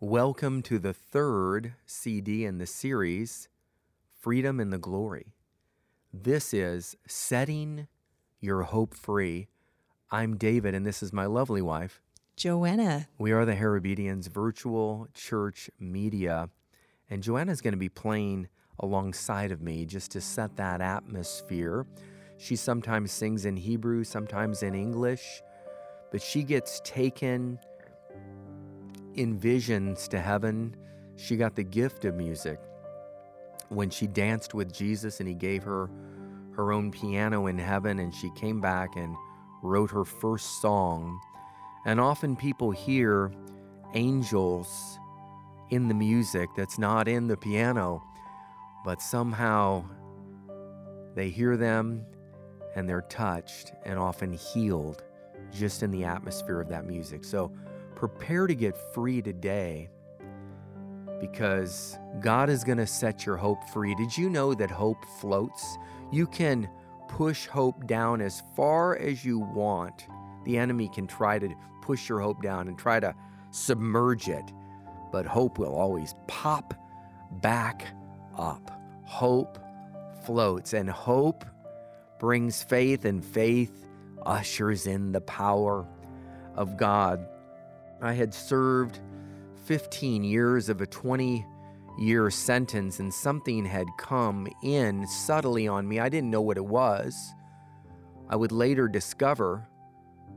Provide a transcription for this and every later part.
Welcome to the third CD in the series, Freedom in the Glory. This is Setting Your Hope Free. I'm David, and this is my lovely wife, Joanna. We are the Herabedians virtual church media, and Joanna's going to be playing alongside of me just to set that atmosphere. She sometimes sings in Hebrew, sometimes in English, but she gets taken in visions to heaven. She got the gift of music when she danced with Jesus and he gave her her own piano in heaven and she came back and wrote her first song. And often people hear angels in the music that's not in the piano, but somehow they hear them and they're touched and often healed just in the atmosphere of that music. So prepare to get free today because God is going to set your hope free. Did you know that hope floats? You can push hope down as far as you want. The enemy can try to push your hope down and try to submerge it, but hope will always pop back up. Hope floats, and hope brings faith, and faith ushers in the power of God. I had served 15 years of a 20 year sentence, and something had come in subtly on me. I didn't know what it was. I would later discover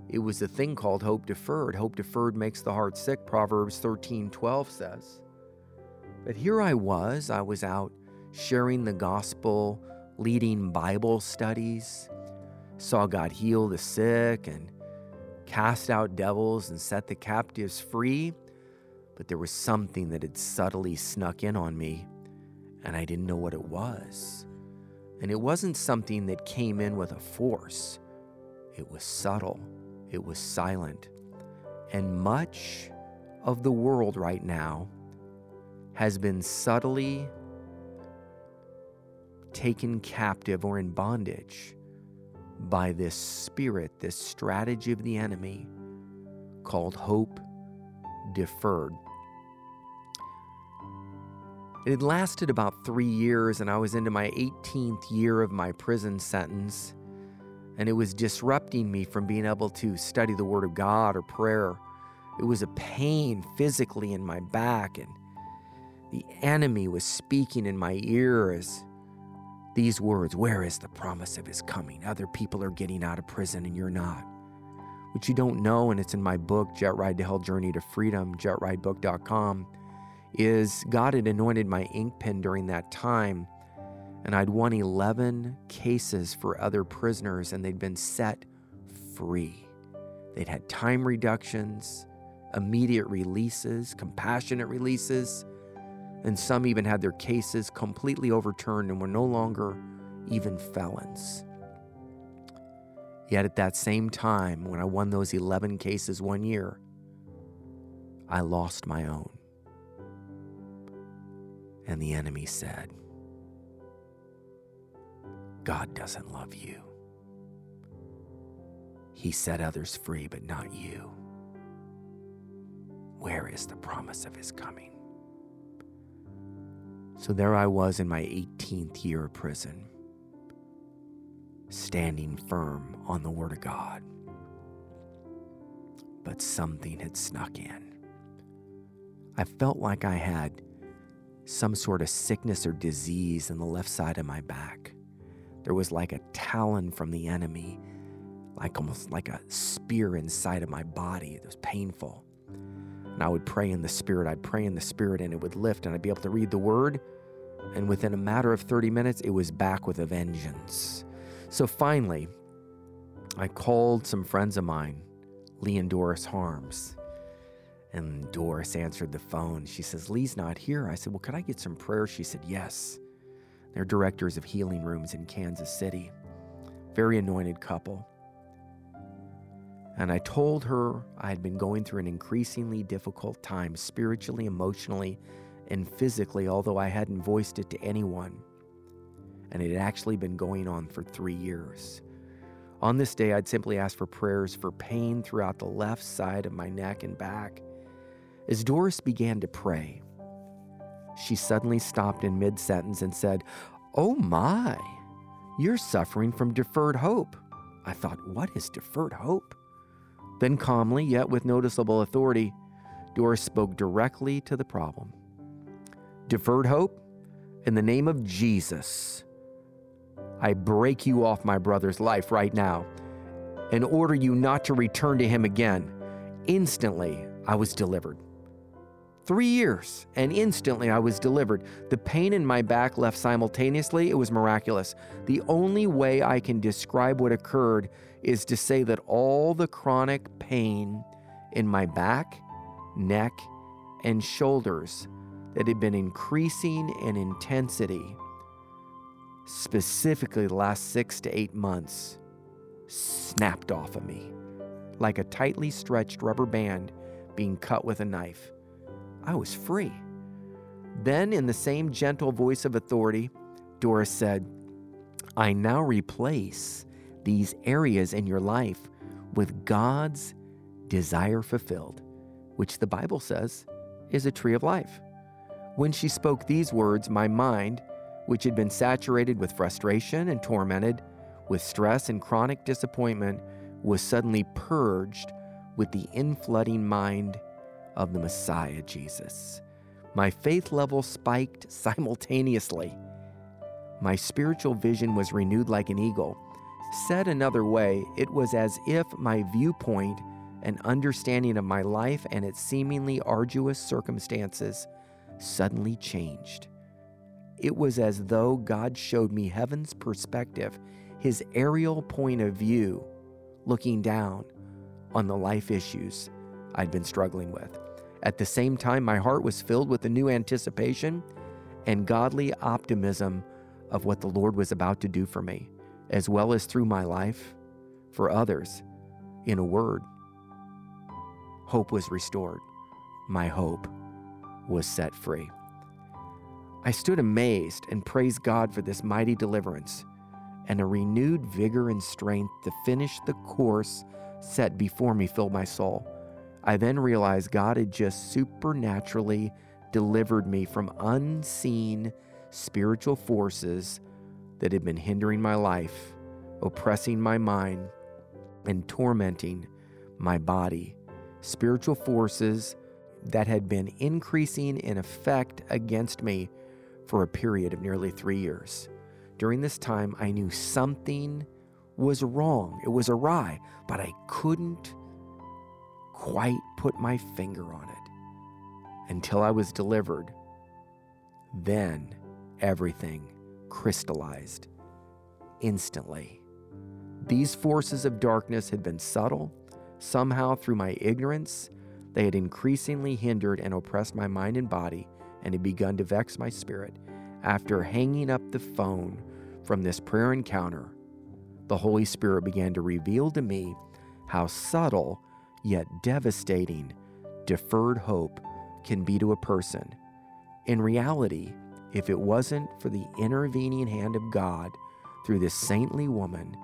it was a thing called hope deferred. Hope deferred makes the heart sick, Proverbs 13 12 says. But here I was, I was out sharing the gospel, leading Bible studies, saw God heal the sick and cast out devils and set the captives free. But there was something that had subtly snuck in on me, and I didn't know what it was. And it wasn't something that came in with a force, it was subtle, it was silent. And much of the world right now has been subtly taken captive or in bondage by this spirit, this strategy of the enemy called hope deferred. It had lasted about three years, and I was into my 18th year of my prison sentence, and it was disrupting me from being able to study the Word of God or prayer. It was a pain physically in my back, and the enemy was speaking in my ear as these words Where is the promise of his coming? Other people are getting out of prison, and you're not. Which you don't know, and it's in my book, Jet Ride to Hell Journey to Freedom, jetridebook.com is God had anointed my ink pen during that time, and I'd won 11 cases for other prisoners, and they'd been set free. They'd had time reductions, immediate releases, compassionate releases, and some even had their cases completely overturned and were no longer even felons. Yet at that same time, when I won those 11 cases one year, I lost my own. And the enemy said, God doesn't love you. He set others free, but not you. Where is the promise of his coming? So there I was in my 18th year of prison, standing firm on the Word of God. But something had snuck in. I felt like I had some sort of sickness or disease in the left side of my back. There was like a talon from the enemy, like almost like a spear inside of my body. It was painful. And I would pray in the spirit. I'd pray in the spirit and it would lift, and I'd be able to read the word. And within a matter of 30 minutes, it was back with a vengeance. So finally, I called some friends of mine, Lee and Doris Harms. And Doris answered the phone. She says, Lee's not here. I said, Well, could I get some prayer? She said, Yes. They're directors of healing rooms in Kansas City. Very anointed couple. And I told her I had been going through an increasingly difficult time spiritually, emotionally, and physically, although I hadn't voiced it to anyone. And it had actually been going on for three years. On this day, I'd simply asked for prayers for pain throughout the left side of my neck and back As Doris began to pray, she suddenly stopped in mid sentence and said, Oh my, you're suffering from deferred hope. I thought, What is deferred hope? Then, calmly, yet with noticeable authority, Doris spoke directly to the problem. Deferred hope? In the name of Jesus, I break you off my brother's life right now and order you not to return to him again. Instantly, I was delivered. Three years, and instantly I was delivered. The pain in my back left simultaneously. It was miraculous. The only way I can describe what occurred is to say that all the chronic pain in my back, neck, and shoulders that had been increasing in intensity, specifically the last six to eight months, snapped off of me like a tightly stretched rubber band being cut with a knife. I was free. Then, in the same gentle voice of authority, Doris said, I now replace these areas in your life with God's desire fulfilled, which the Bible says is a tree of life. When she spoke these words, my mind, which had been saturated with frustration and tormented, with stress and chronic disappointment, was suddenly purged with the inflooding mind of the Messiah Jesus. My faith level spiked simultaneously. My spiritual vision was renewed like an eagle. Said another way, it was as if my viewpoint and understanding of my life and its seemingly arduous circumstances suddenly changed. It was as though God showed me heaven's perspective, his aerial point of view, looking down on the life issues I'd been struggling with. At the same time, my heart was filled with a new anticipation and godly optimism of what the Lord was about to do for me, as well as through my life for others. In a word, hope was restored. My hope was set free. I stood amazed and praised God for this mighty deliverance and a renewed vigor and strength to finish the course set before me filled my soul. I then realized God had just supernaturally delivered me from unseen spiritual forces that had been hindering my life, oppressing my mind, and tormenting my body. Spiritual forces that had been increasing in effect against me for a period of nearly three years. During this time, I knew something was wrong. It was awry, but I couldn't quite put my finger on it until I was delivered. Then everything crystallized instantly. These forces of darkness had been subtle. Somehow, through my ignorance, they had increasingly hindered and oppressed my mind and body and had begun to vex my spirit. After hanging up the phone from this prayer encounter, the Holy Spirit began to reveal to me how subtle yet devastating deferred hope can be to a person. In reality, if it wasn't for the intervening hand of God through this saintly woman,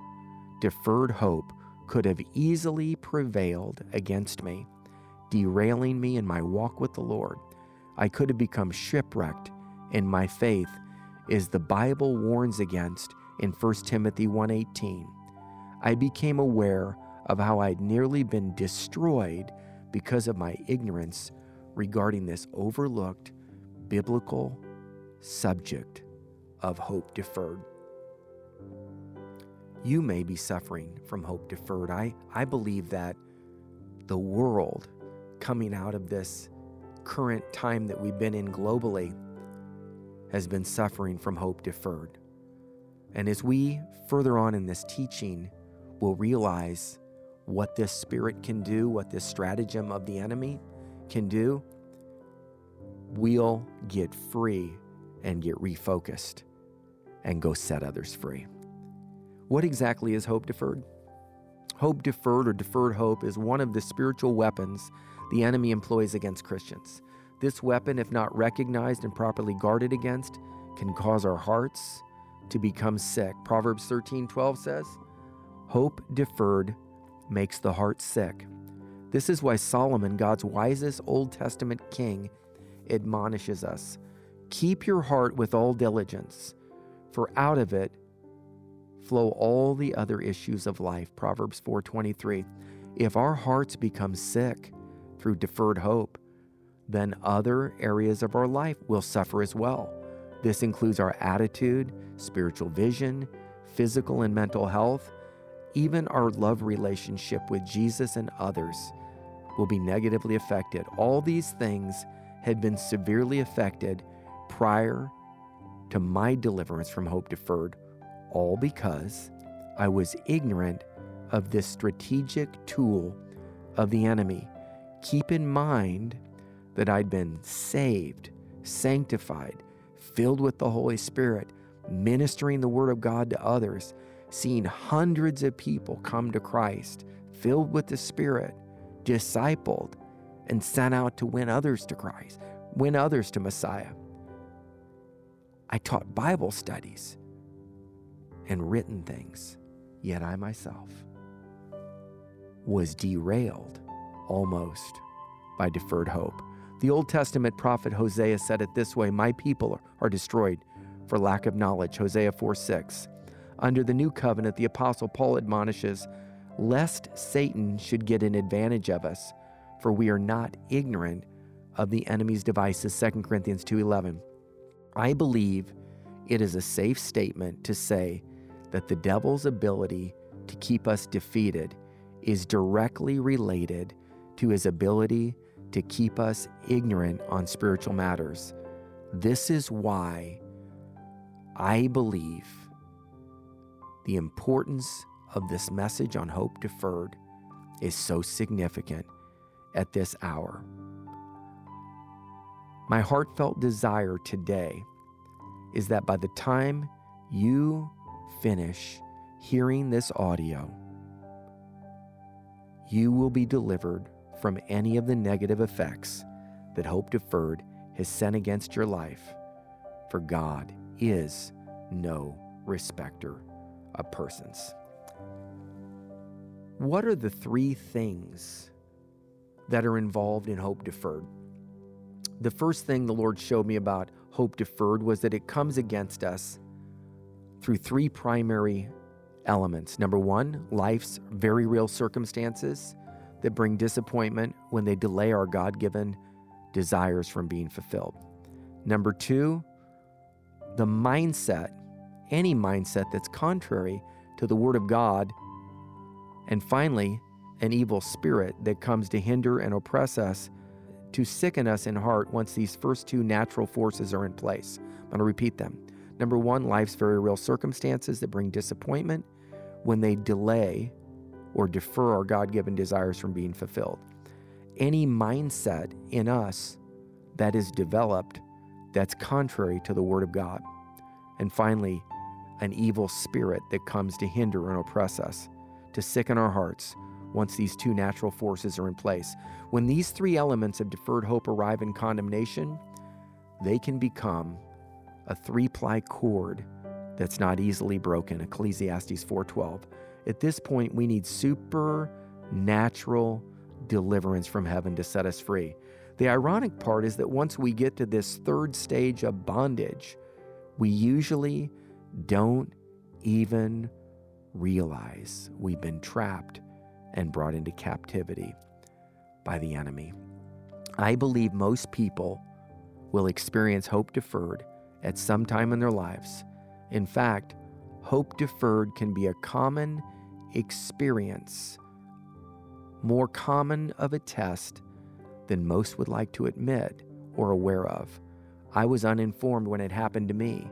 deferred hope could have easily prevailed against me, derailing me in my walk with the Lord. I could have become shipwrecked in my faith, as the Bible warns against in 1 Timothy 1:18. I became aware of how I'd nearly been destroyed because of my ignorance regarding this overlooked biblical subject of hope deferred. You may be suffering from hope deferred. I, I believe that the world coming out of this current time that we've been in globally has been suffering from hope deferred. And as we further on in this teaching will realize what this spirit can do, what this stratagem of the enemy can do, we'll get free and get refocused and go set others free. What exactly is hope deferred? Hope deferred or deferred hope is one of the spiritual weapons the enemy employs against Christians. This weapon, if not recognized and properly guarded against, can cause our hearts to become sick. Proverbs 13 12 says, Hope deferred makes the heart sick. This is why Solomon, God's wisest Old Testament king, admonishes us Keep your heart with all diligence, for out of it flow all the other issues of life. Proverbs 4:23. If our hearts become sick through deferred hope, then other areas of our life will suffer as well. This includes our attitude, spiritual vision, physical and mental health, even our love relationship with Jesus and others will be negatively affected. All these things had been severely affected prior to my deliverance from hope deferred, all because I was ignorant of this strategic tool of the enemy. Keep in mind that I'd been saved, sanctified, filled with the Holy Spirit, ministering the Word of God to others, seeing hundreds of people come to Christ, filled with the Spirit, discipled, and sent out to win others to Christ, win others to Messiah. I taught Bible studies and written things, yet I myself was derailed almost by deferred hope. The Old Testament prophet Hosea said it this way My people are destroyed for lack of knowledge. Hosea 4 6. Under the new covenant, the Apostle Paul admonishes, lest Satan should get an advantage of us, for we are not ignorant of the enemy's devices. 2 Corinthians 2:11. I believe it is a safe statement to say that the devil's ability to keep us defeated is directly related to his ability to keep us ignorant on spiritual matters. This is why I believe the importance of this message on hope deferred is so significant at this hour. My heartfelt desire today is that by the time you finish hearing this audio, you will be delivered from any of the negative effects that hope deferred has sent against your life, for God is no respecter of persons. What are the three things that are involved in hope deferred? The first thing the Lord showed me about hope deferred was that it comes against us through three primary elements. Number one, life's very real circumstances that bring disappointment when they delay our God given desires from being fulfilled. Number two, the mindset, any mindset that's contrary to the Word of God. And finally, an evil spirit that comes to hinder and oppress us to sicken us in heart once these first two natural forces are in place. I'm going to repeat them. Number one, life's very real circumstances that bring disappointment when they delay or defer our God given desires from being fulfilled. Any mindset in us that is developed that's contrary to the Word of God. And finally, an evil spirit that comes to hinder and oppress us, to sicken our hearts once these two natural forces are in place. When these three elements of deferred hope arrive in condemnation, they can become a three-ply cord that's not easily broken. Ecclesiastes 4:12. At this point, we need supernatural deliverance from heaven to set us free. The ironic part is that once we get to this third stage of bondage, we usually don't even realize we've been trapped and brought into captivity by the enemy. I believe most people will experience hope deferred at some time in their lives. In fact, hope deferred can be a common experience, more common of a test than most would like to admit or aware of. I was uninformed when it happened to me.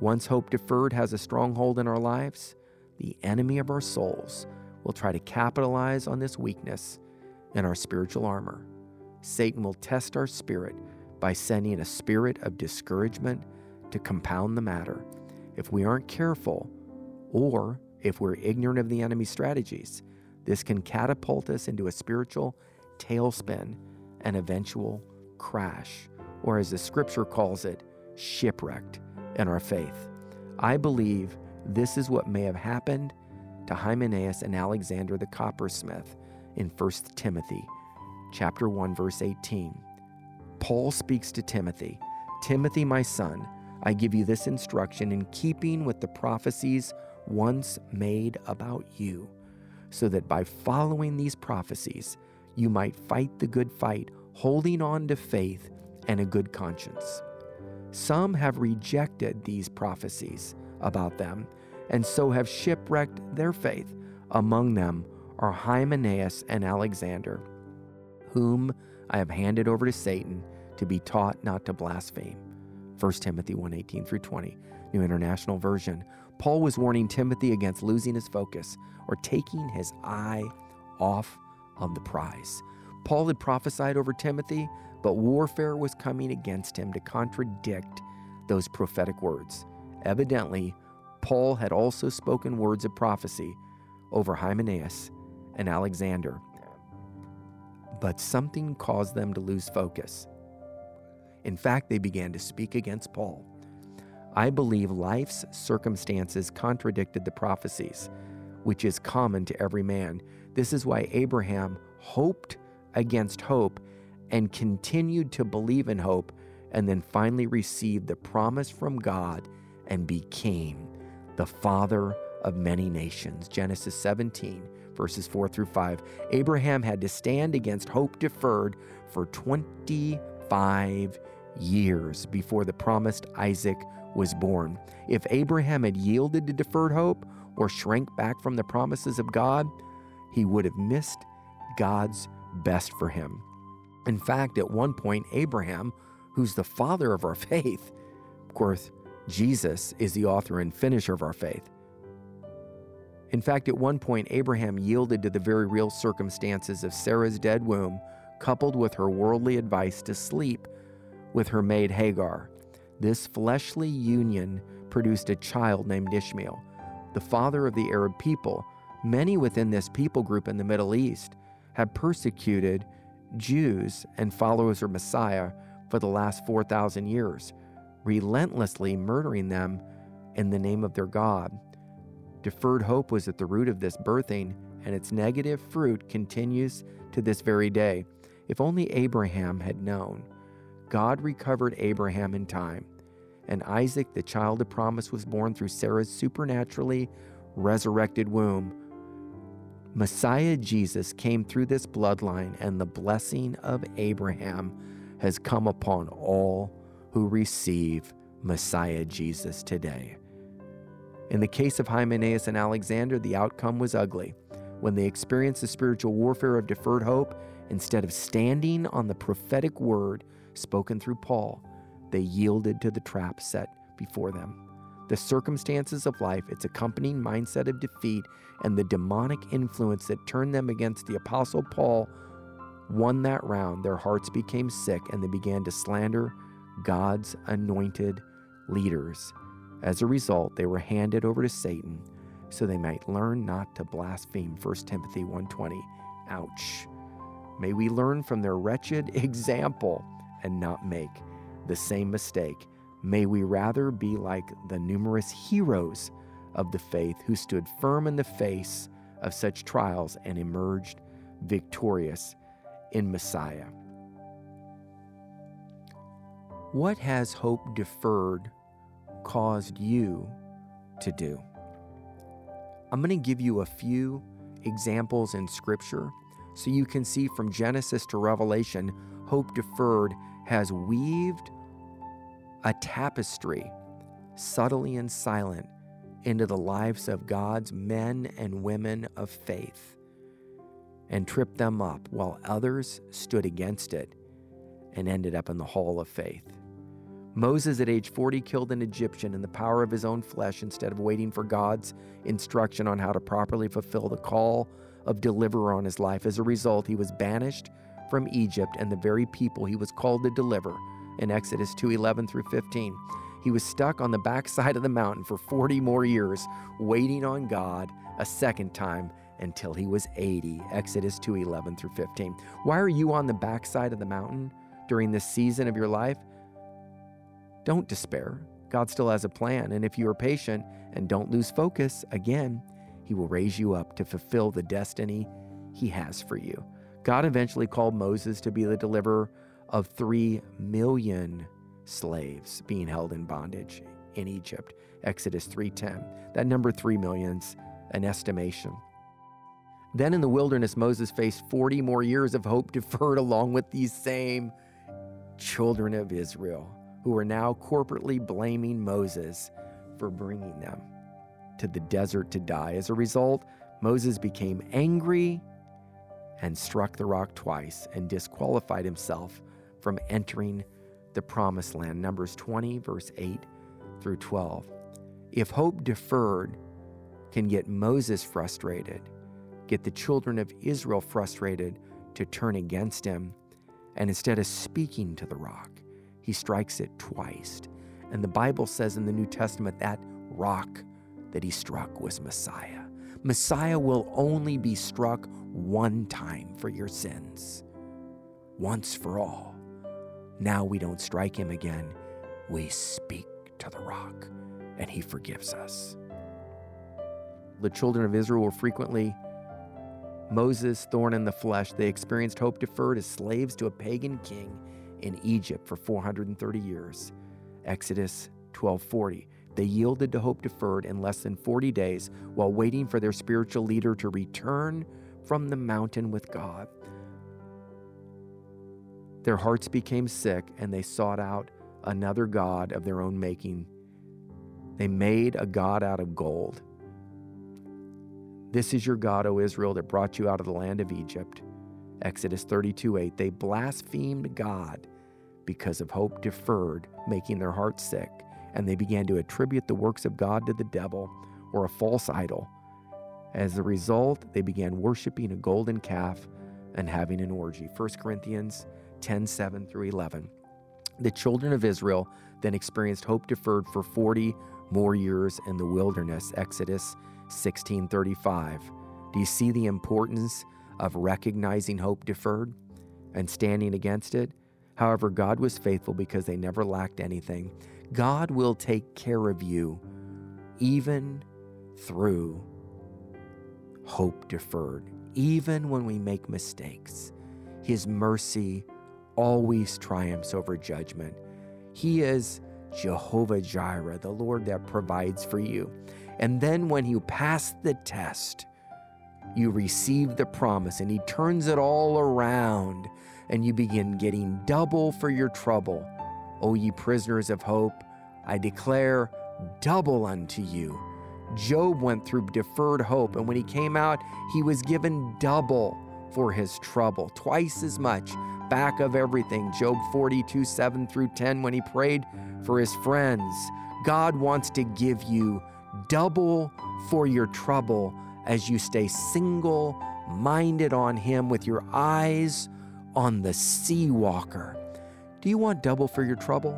Once hope deferred has a stronghold in our lives, the enemy of our souls will try to capitalize on this weakness in our spiritual armor. Satan will test our spirit by sending a spirit of discouragement to compound the matter. If we aren't careful, or if we're ignorant of the enemy's strategies, this can catapult us into a spiritual tailspin and eventual crash, or as the scripture calls it, shipwrecked in our faith. I believe this is what may have happened to Hymenaeus and Alexander the coppersmith in 1 Timothy chapter 1 verse 18. Paul speaks to Timothy, Timothy my son, I give you this instruction in keeping with the prophecies once made about you, so that by following these prophecies you might fight the good fight, holding on to faith and a good conscience. Some have rejected these prophecies about them, and so have shipwrecked their faith. Among them are Hymenaeus and Alexander, whom I have handed over to Satan to be taught not to blaspheme. 1 Timothy 1:18 through 20, New International Version. Paul was warning Timothy against losing his focus or taking his eye off of the prize. Paul had prophesied over Timothy, but warfare was coming against him to contradict those prophetic words. Evidently, Paul had also spoken words of prophecy over Hymenaeus and Alexander. But something caused them to lose focus. In fact, they began to speak against Paul. I believe life's circumstances contradicted the prophecies, which is common to every man. This is why Abraham hoped against hope and continued to believe in hope and then finally received the promise from God and became the father of many nations. Genesis 17, verses 4 through 5. Abraham had to stand against hope deferred for 25 years before the promised Isaac was born. If Abraham had yielded to deferred hope or shrank back from the promises of God, he would have missed God's best for him. In fact, at one point, Abraham, who's the father of our faith, of course, Jesus is the author and finisher of our faith. In fact, at one point, Abraham yielded to the very real circumstances of Sarah's dead womb, coupled with her worldly advice to sleep with her maid Hagar. This fleshly union produced a child named Ishmael, the father of the Arab people. Many within this people group in the Middle East have persecuted Jews and followers of Messiah for the last 4,000 years, relentlessly murdering them in the name of their God. Deferred hope was at the root of this birthing, and its negative fruit continues to this very day. If only Abraham had known God recovered Abraham in time, and Isaac, the child of promise, was born through Sarah's supernaturally resurrected womb. Messiah Jesus came through this bloodline, and the blessing of Abraham has come upon all who receive Messiah Jesus today. In the case of Hymenaeus and Alexander, the outcome was ugly. When they experienced the spiritual warfare of deferred hope, instead of standing on the prophetic word spoken through Paul, they yielded to the trap set before them. The circumstances of life, its accompanying mindset of defeat, and the demonic influence that turned them against the Apostle Paul won that round. Their hearts became sick and they began to slander God's anointed leaders. As a result, they were handed over to Satan so they might learn not to blaspheme 1 Timothy 1:20. Ouch. May we learn from their wretched example and not make the same mistake. May we rather be like the numerous heroes of the faith who stood firm in the face of such trials and emerged victorious in Messiah. What has hope deferred caused you to do? I'm going to give you a few examples in Scripture so you can see from Genesis to Revelation, hope deferred has weaved a tapestry, subtly and silent, into the lives of God's men and women of faith and tripped them up while others stood against it and ended up in the hall of faith. Moses, at age 40, killed an Egyptian in the power of his own flesh instead of waiting for God's instruction on how to properly fulfill the call of deliverer on his life. As a result, he was banished from Egypt and the very people he was called to deliver in Exodus 2:11 through 15. He was stuck on the backside of the mountain for 40 more years, waiting on God a second time until he was 80. Exodus 2:11 through 15. Why are you on the backside of the mountain during this season of your life? Don't despair. God still has a plan, and if you are patient and don't lose focus, again, he will raise you up to fulfill the destiny he has for you. God eventually called Moses to be the deliverer of 3 million slaves being held in bondage in Egypt. Exodus 3:10. That number 3 million's an estimation. Then in the wilderness Moses faced 40 more years of hope deferred along with these same children of Israel who were now corporately blaming Moses for bringing them to the desert to die. As a result, Moses became angry and struck the rock twice and disqualified himself from entering the promised land. Numbers 20, verse 8 through 12. If hope deferred can get Moses frustrated, get the children of Israel frustrated to turn against him, and instead of speaking to the rock, he strikes it twice. And the Bible says in the New Testament that rock that he struck was Messiah. Messiah will only be struck one time for your sins, once for all. Now we don't strike him again, we speak to the rock, and he forgives us. The children of Israel were frequently Moses' thorn in the flesh. They experienced hope deferred as slaves to a pagan king in Egypt for 430 years. Exodus 12:40. They yielded to hope deferred in less than 40 days while waiting for their spiritual leader to return from the mountain with God. Their hearts became sick and they sought out another God of their own making. They made a God out of gold. This is your God, O Israel, that brought you out of the land of Egypt. Exodus 32 8. They blasphemed God because of hope deferred, making their hearts sick, and they began to attribute the works of God to the devil or a false idol. As a result, they began worshiping a golden calf and having an orgy. 1 Corinthians 10 7 through 11. The children of Israel then experienced hope deferred for 40 more years in the wilderness. Exodus 16:35. Do you see the importance of recognizing hope deferred and standing against it? However, God was faithful because they never lacked anything. God will take care of you even through hope deferred, even when we make mistakes. His mercy always triumphs over judgment. He is Jehovah Jireh, the Lord that provides for you. And then when you pass the test, you receive the promise, and He turns it all around, and you begin getting double for your trouble. O ye prisoners of hope, I declare double unto you. Job went through deferred hope, and when he came out, he was given double for his trouble, twice as much back of everything. Job 42, 7 through 10, when he prayed for his friends. God wants to give you double for your trouble as you stay single minded on Him with your eyes on the sea walker. Do you want double for your trouble?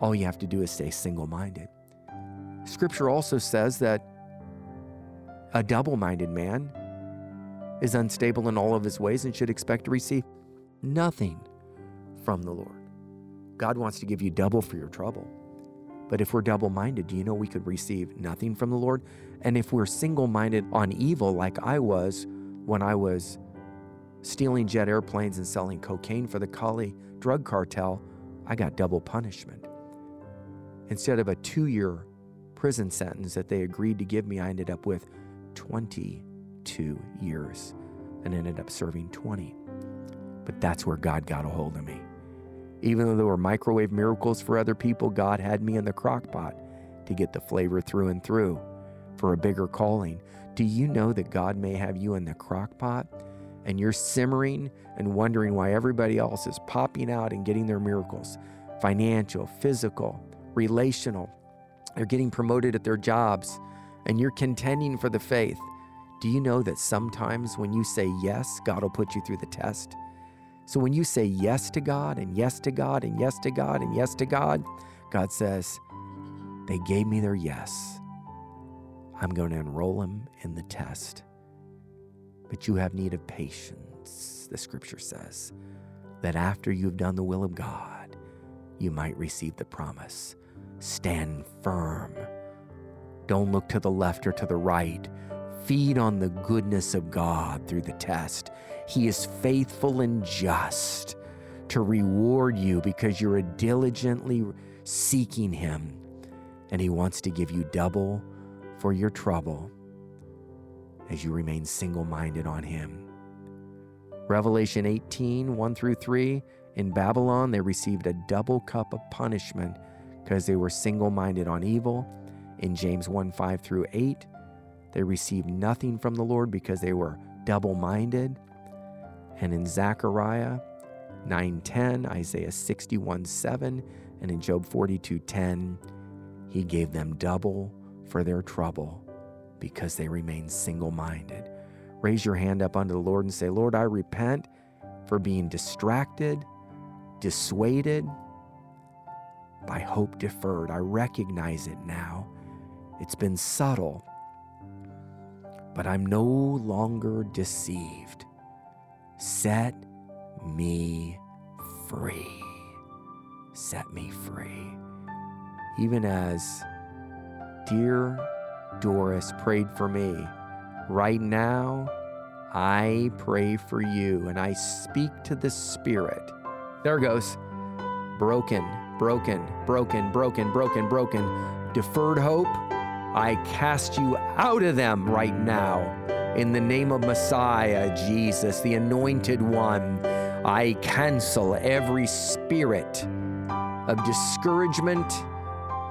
All you have to do is stay single minded. Scripture also says that a double minded man is unstable in all of his ways and should expect to receive nothing from the Lord. God wants to give you double for your trouble. But if we're double minded, do you know we could receive nothing from the Lord? And if we're single minded on evil, like I was when I was stealing jet airplanes and selling cocaine for the Cali drug cartel, I got double punishment. Instead of a two year prison sentence that they agreed to give me, I ended up with 22 years and ended up serving 20. But that's where God got a hold of me. Even though there were microwave miracles for other people, God had me in the crock pot to get the flavor through and through for a bigger calling. Do you know that God may have you in the crock pot and you're simmering and wondering why everybody else is popping out and getting their miracles financial, physical, relational? They're getting promoted at their jobs and you're contending for the faith. Do you know that sometimes when you say yes, God will put you through the test? So when you say yes to God and yes to God and yes to God and yes to God, God says, They gave me their yes. I'm going to enroll them in the test. But you have need of patience, the scripture says, that after you've done the will of God, you might receive the promise. Stand firm. Don't look to the left or to the right. Feed on the goodness of God through the test. He is faithful and just to reward you because you're diligently seeking Him, and He wants to give you double for your trouble as you remain single minded on Him. Revelation 18 1 through 3 in Babylon, they received a double cup of punishment because they were single minded on evil. In James 1 5 through 8, they received nothing from the Lord because they were double minded. And in Zechariah 9:10, Isaiah 61 7, and in Job 42 10, he gave them double for their trouble because they remain single minded. Raise your hand up unto the Lord and say, Lord, I repent for being distracted, dissuaded by hope deferred. I recognize it now. It's been subtle, but I'm no longer deceived. Set me free. Set me free. Even as dear Doris prayed for me, right now, I pray for you and I speak to the Spirit. There goes. Broken, broken, broken, broken, broken, broken. Deferred hope, I cast you out of them right now. In the name of Messiah, Jesus, the anointed one, I cancel every spirit of discouragement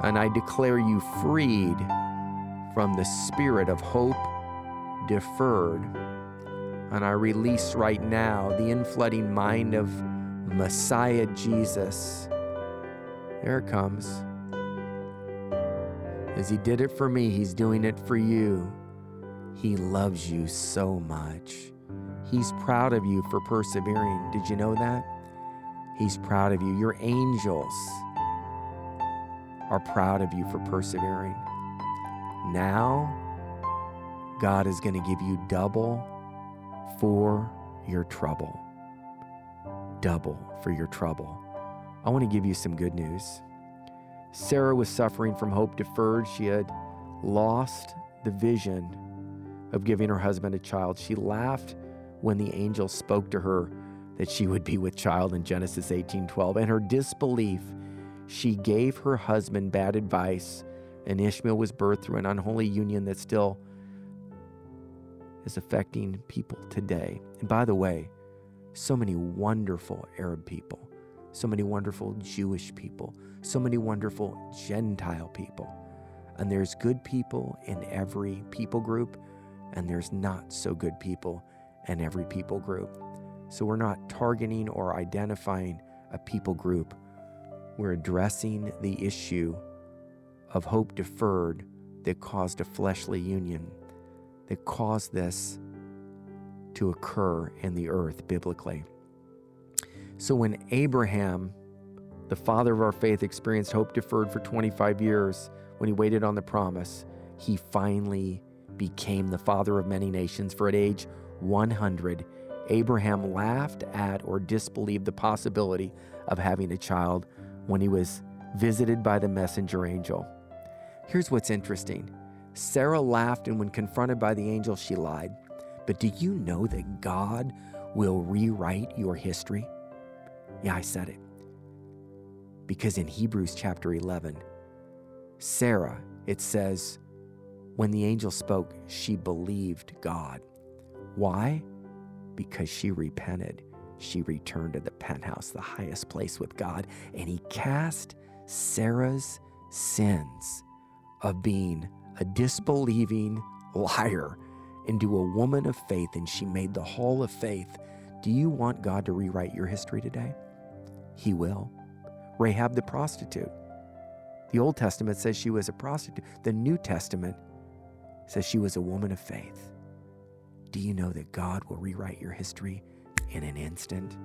and I declare you freed from the spirit of hope deferred. And I release right now the inflooding mind of Messiah Jesus. There it comes. As He did it for me, He's doing it for you. He loves you so much. He's proud of you for persevering. Did you know that? He's proud of you. Your angels are proud of you for persevering. Now, God is going to give you double for your trouble. Double for your trouble. I want to give you some good news. Sarah was suffering from hope deferred. She had lost the vision of giving her husband a child. She laughed when the angel spoke to her that she would be with child in Genesis 18:12. And her disbelief, she gave her husband bad advice, and Ishmael was birthed through an unholy union that still is affecting people today. And by the way, so many wonderful Arab people, so many wonderful Jewish people, so many wonderful Gentile people. And there's good people in every people group, and there's not so good people in every people group. So we're not targeting or identifying a people group. We're addressing the issue of hope deferred that caused a fleshly union, that caused this to occur in the earth biblically. So when Abraham, the father of our faith, experienced hope deferred for 25 years, when he waited on the promise, he finally became the father of many nations. For at age 100, Abraham laughed at or disbelieved the possibility of having a child when he was visited by the messenger angel. Here's what's interesting Sarah laughed, and when confronted by the angel, she lied. But do you know that God will rewrite your history? Yeah, I said it. Because in Hebrews chapter 11, Sarah, it says, when the angel spoke, she believed God. Why? Because she repented. She returned to the penthouse, the highest place with God, and he cast Sarah's sins of being a disbelieving liar into a woman of faith, and she made the hall of faith. Do you want God to rewrite your history today? He will. Rahab the prostitute. The Old Testament says she was a prostitute, the New Testament says she was a woman of faith. Do you know that God will rewrite your history in an instant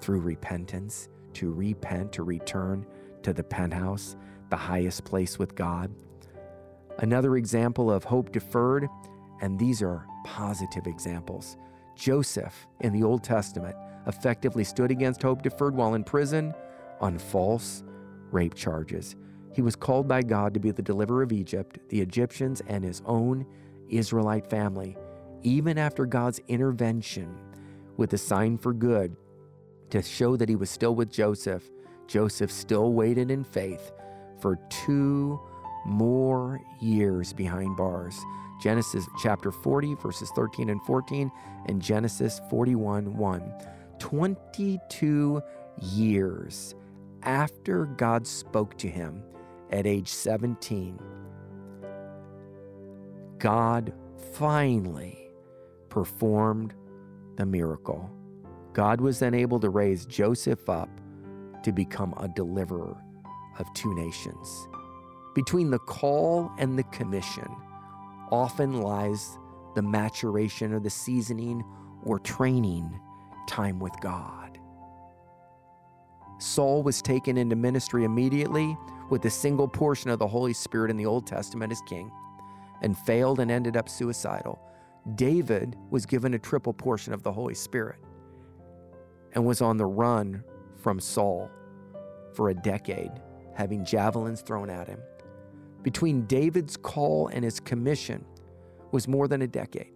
through repentance, to repent, to return to the penthouse, the highest place with God? Another example of hope deferred, and these are positive examples. Joseph in the Old Testament effectively stood against hope deferred while in prison on false rape charges. He was called by God to be the deliverer of Egypt, the Egyptians, and his own Israelite family, even after God's intervention with a sign for good to show that he was still with Joseph, Joseph still waited in faith for two more years behind bars. Genesis chapter 40, verses 13 and 14, and Genesis 41 1. 22 years after God spoke to him at age 17, God finally performed the miracle. God was then able to raise Joseph up to become a deliverer of two nations. Between the call and the commission often lies the maturation or the seasoning or training time with God. Saul was taken into ministry immediately with a single portion of the Holy Spirit in the Old Testament as king and failed and ended up suicidal. David was given a triple portion of the Holy Spirit and was on the run from Saul for a decade, having javelins thrown at him. Between David's call and his commission was more than a decade.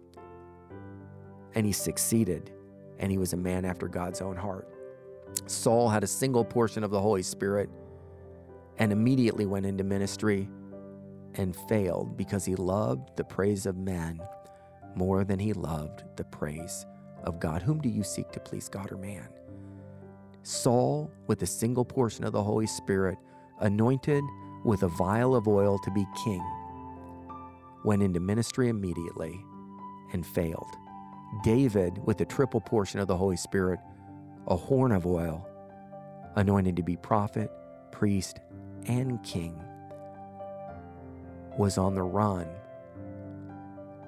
And he succeeded, and he was a man after God's own heart. Saul had a single portion of the Holy Spirit and immediately went into ministry and failed because he loved the praise of men more than he loved the praise of God. Whom do you seek to please, God or man? Saul, with a single portion of the Holy Spirit, anointed with a vial of oil to be king, went into ministry immediately and failed. David, with a triple portion of the Holy Spirit, a horn of oil, anointed to be prophet, priest, and king, was on the run,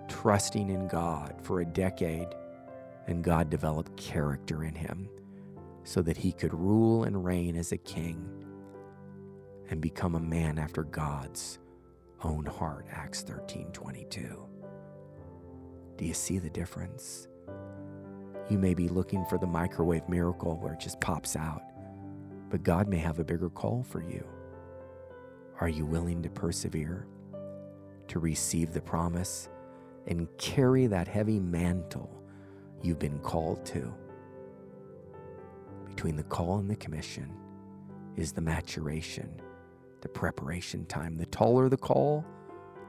trusting in God for a decade, and God developed character in him so that he could rule and reign as a king and become a man after God's own heart. Acts 13 22. Do you see the difference? You may be looking for the microwave miracle where it just pops out, but God may have a bigger call for you. Are you willing to persevere, to receive the promise, and carry that heavy mantle you've been called to? Between the call and the commission is the maturation, the preparation time. The taller the call,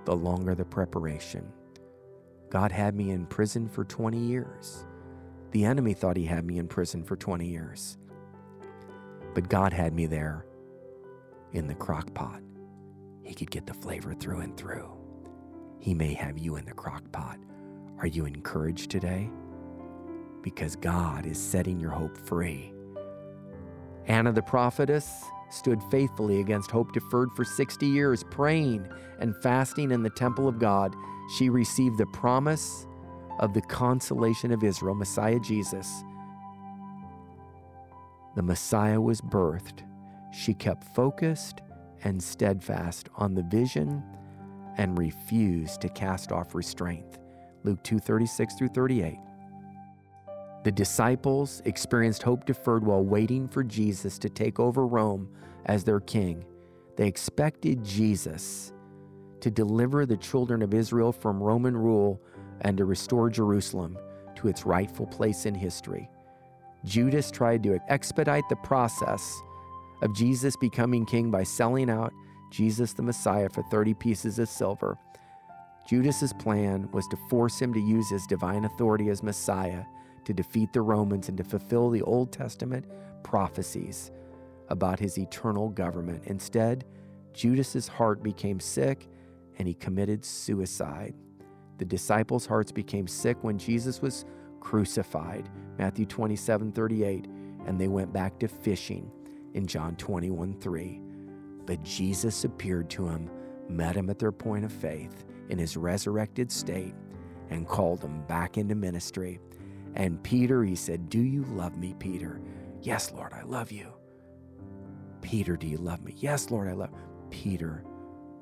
the longer the preparation. God had me in prison for 20 years. The enemy thought he had me in prison for 20 years. But God had me there in the crock pot. He could get the flavor through and through. He may have you in the crock pot. Are you encouraged today? Because God is setting your hope free. Anna the prophetess stood faithfully against hope deferred for 60 years, praying and fasting in the temple of God. She received the promise of the consolation of Israel, Messiah Jesus. The Messiah was birthed. She kept focused and steadfast on the vision and refused to cast off restraint. Luke 2:36 through 38. The disciples experienced hope deferred while waiting for Jesus to take over Rome as their king. They expected Jesus to deliver the children of Israel from Roman rule and to restore Jerusalem to its rightful place in history. Judas tried to expedite the process of Jesus becoming king by selling out Jesus the Messiah for 30 pieces of silver. Judas's plan was to force him to use his divine authority as Messiah to defeat the Romans and to fulfill the Old Testament prophecies about his eternal government. Instead, Judas's heart became sick and he committed suicide. The disciples' hearts became sick when Jesus was crucified, Matthew 27 38, and they went back to fishing in John 21 3. But Jesus appeared to him, met him at their point of faith in his resurrected state, and called him back into ministry. And Peter, he said, Do you love me, Peter? Yes, Lord, I love you. Peter, do you love me? Yes, Lord, I love. Peter,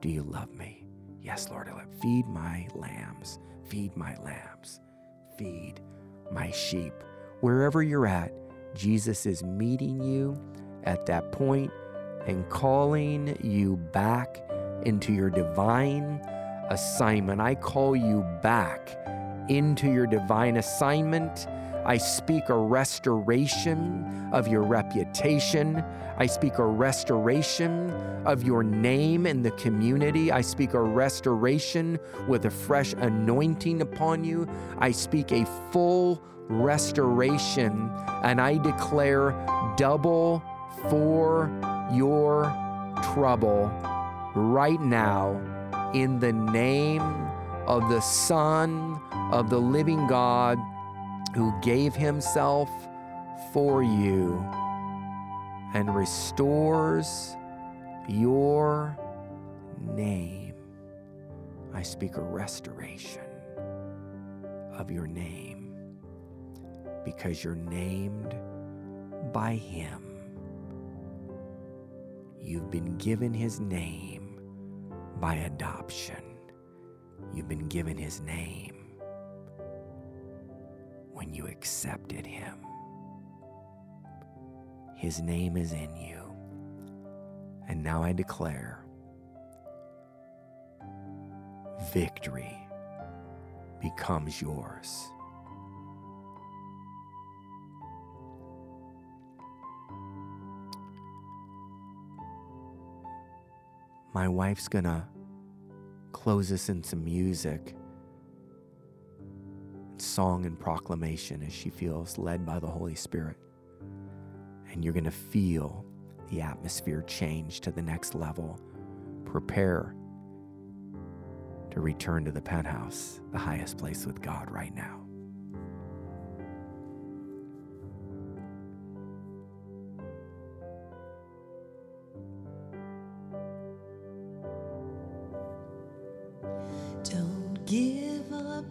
do you love me? Yes, Lord, I love. Feed my lambs. Feed my lambs. Feed my sheep. Wherever you're at, Jesus is meeting you at that point and calling you back into your divine assignment. I call you back into your divine assignment. I speak a restoration of your reputation. I speak a restoration of your name in the community. I speak a restoration with a fresh anointing upon you. I speak a full restoration, and I declare double for your trouble right now in the name of the Son of the living God who gave himself for you and restores your name. I speak a restoration of your name because you're named by him. You've been given his name by adoption. You've been given his name when you accepted him. His name is in you. And now I declare victory becomes yours. My wife's gonna close us in some music, song, and proclamation as she feels led by the Holy Spirit. And you're gonna feel the atmosphere change to the next level. Prepare to return to the penthouse, the highest place with God right now.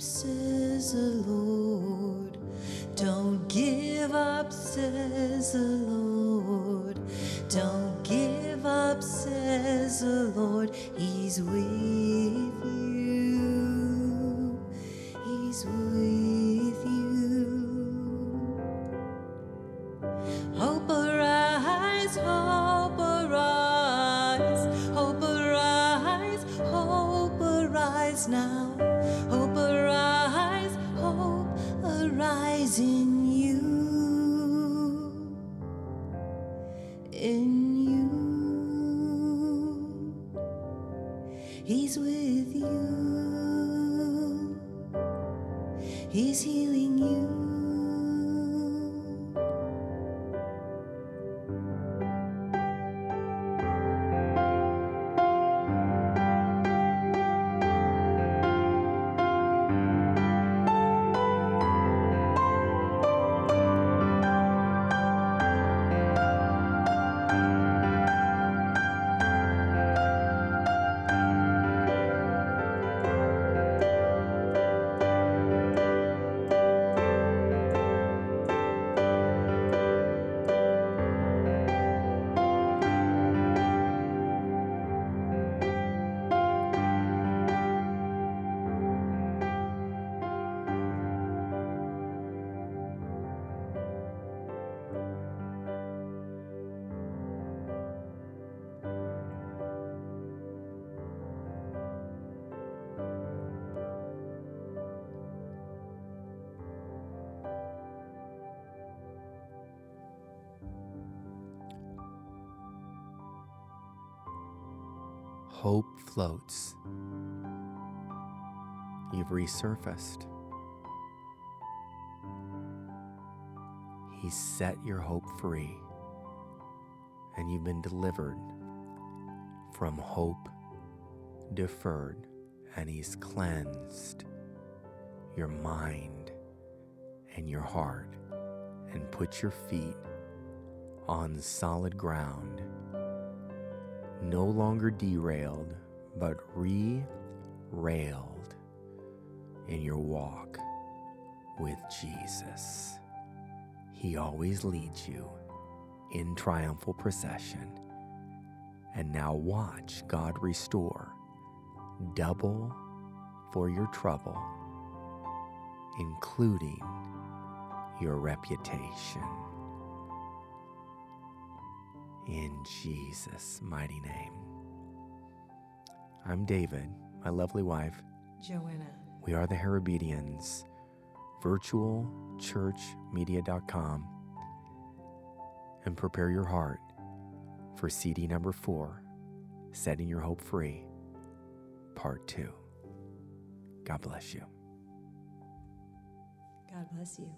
Says the Lord. Don't give up, says the Lord. Don't give up, says the Lord. He's with Hope floats. You've resurfaced. He's set your hope free, and you've been delivered from hope deferred, and He's cleansed your mind and your heart and put your feet on solid ground no longer derailed, but re railed in your walk with Jesus. He always leads you in triumphal procession. And now watch God restore double for your trouble, including your reputation in Jesus' mighty name. I'm David, my lovely wife. Joanna. We are the Herabedians. virtualchurchmedia.com and prepare your heart for CD number four, Setting Your Hope Free, Part Two. God bless you. God bless you.